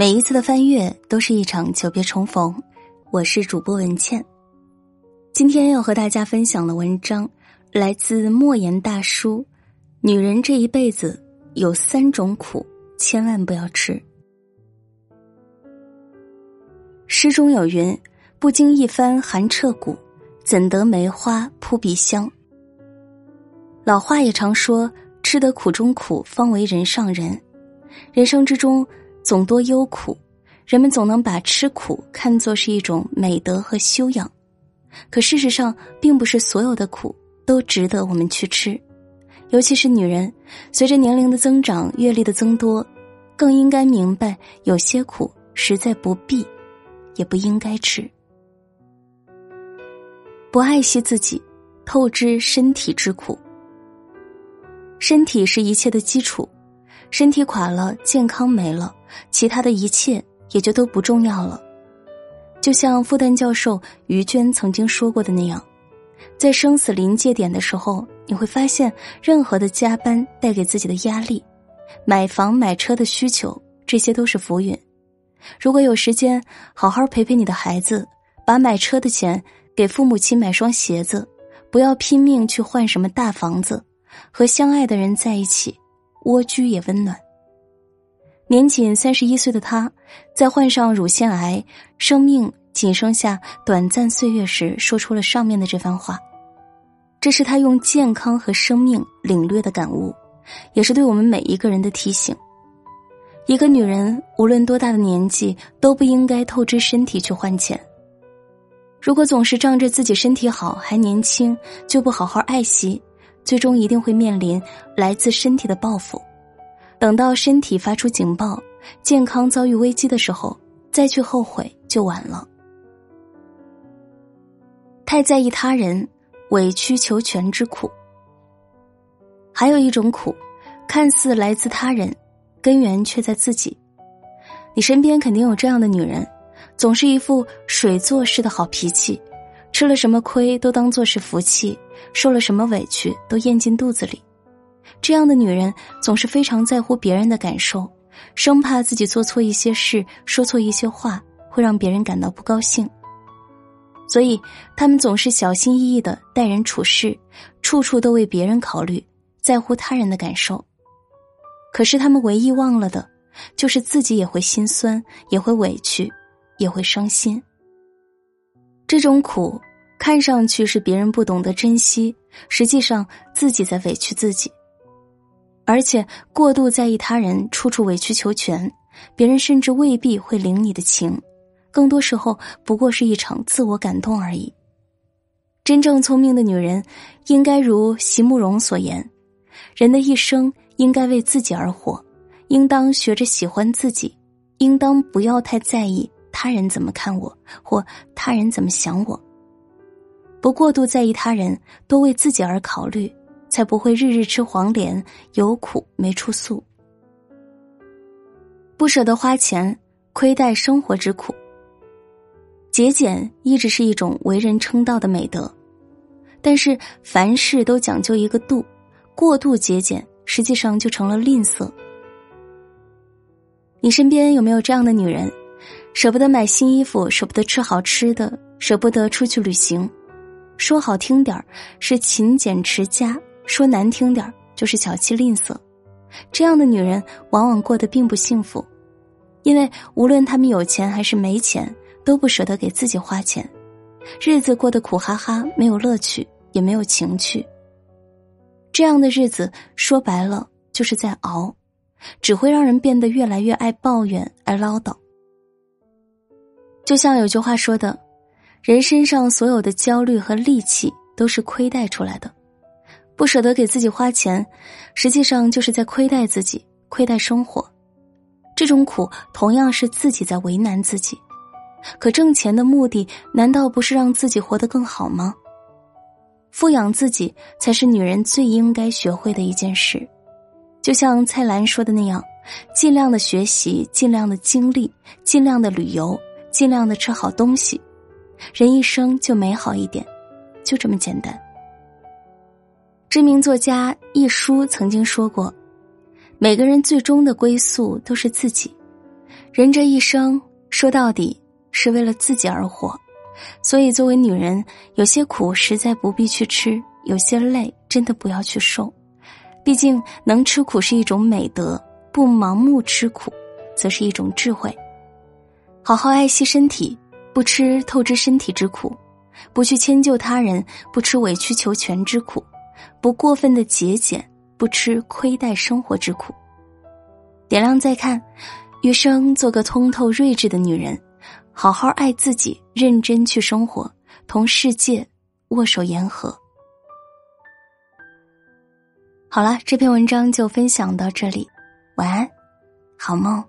每一次的翻阅都是一场久别重逢。我是主播文倩，今天要和大家分享的文章来自莫言大叔。女人这一辈子有三种苦，千万不要吃。诗中有云：“不经一番寒彻骨，怎得梅花扑鼻香。”老话也常说：“吃得苦中苦，方为人上人。”人生之中。总多忧苦，人们总能把吃苦看作是一种美德和修养，可事实上，并不是所有的苦都值得我们去吃。尤其是女人，随着年龄的增长、阅历的增多，更应该明白，有些苦实在不必，也不应该吃。不爱惜自己，透支身体之苦。身体是一切的基础。身体垮了，健康没了，其他的一切也就都不重要了。就像复旦教授于娟曾经说过的那样，在生死临界点的时候，你会发现，任何的加班带给自己的压力，买房买车的需求，这些都是浮云。如果有时间，好好陪陪你的孩子，把买车的钱给父母亲买双鞋子，不要拼命去换什么大房子，和相爱的人在一起。蜗居也温暖。年仅三十一岁的他，在患上乳腺癌、生命仅剩下短暂岁月时，说出了上面的这番话。这是他用健康和生命领略的感悟，也是对我们每一个人的提醒。一个女人无论多大的年纪，都不应该透支身体去换钱。如果总是仗着自己身体好还年轻，就不好好爱惜。最终一定会面临来自身体的报复，等到身体发出警报、健康遭遇危机的时候，再去后悔就晚了。太在意他人，委曲求全之苦。还有一种苦，看似来自他人，根源却在自己。你身边肯定有这样的女人，总是一副水做事的好脾气。吃了什么亏都当做是福气，受了什么委屈都咽进肚子里。这样的女人总是非常在乎别人的感受，生怕自己做错一些事、说错一些话会让别人感到不高兴。所以，他们总是小心翼翼的待人处事，处处都为别人考虑，在乎他人的感受。可是，他们唯一忘了的，就是自己也会心酸，也会委屈，也会伤心。这种苦。看上去是别人不懂得珍惜，实际上自己在委屈自己。而且过度在意他人，处处委曲求全，别人甚至未必会领你的情，更多时候不过是一场自我感动而已。真正聪明的女人，应该如席慕容所言：人的一生应该为自己而活，应当学着喜欢自己，应当不要太在意他人怎么看我，或他人怎么想我。不过度在意他人，多为自己而考虑，才不会日日吃黄连，有苦没处诉。不舍得花钱，亏待生活之苦。节俭一直是一种为人称道的美德，但是凡事都讲究一个度，过度节俭实际上就成了吝啬。你身边有没有这样的女人，舍不得买新衣服，舍不得吃好吃的，舍不得出去旅行？说好听点儿是勤俭持家，说难听点儿就是小气吝啬。这样的女人往往过得并不幸福，因为无论她们有钱还是没钱，都不舍得给自己花钱，日子过得苦哈哈，没有乐趣，也没有情趣。这样的日子说白了就是在熬，只会让人变得越来越爱抱怨、爱唠叨。就像有句话说的。人身上所有的焦虑和戾气都是亏待出来的，不舍得给自己花钱，实际上就是在亏待自己，亏待生活。这种苦同样是自己在为难自己。可挣钱的目的难道不是让自己活得更好吗？富养自己才是女人最应该学会的一件事。就像蔡澜说的那样，尽量的学习，尽量的经历，尽量的旅游，尽量的吃好东西。人一生就美好一点，就这么简单。知名作家一书曾经说过：“每个人最终的归宿都是自己。人这一生说到底是为了自己而活，所以作为女人，有些苦实在不必去吃，有些累真的不要去受。毕竟能吃苦是一种美德，不盲目吃苦，则是一种智慧。好好爱惜身体，不吃透支身体之苦；不去迁就他人，不吃委曲求全之苦；不过分的节俭，不吃亏待生活之苦。点亮再看，余生做个通透睿智的女人，好好爱自己，认真去生活，同世界握手言和。好了，这篇文章就分享到这里，晚安，好梦。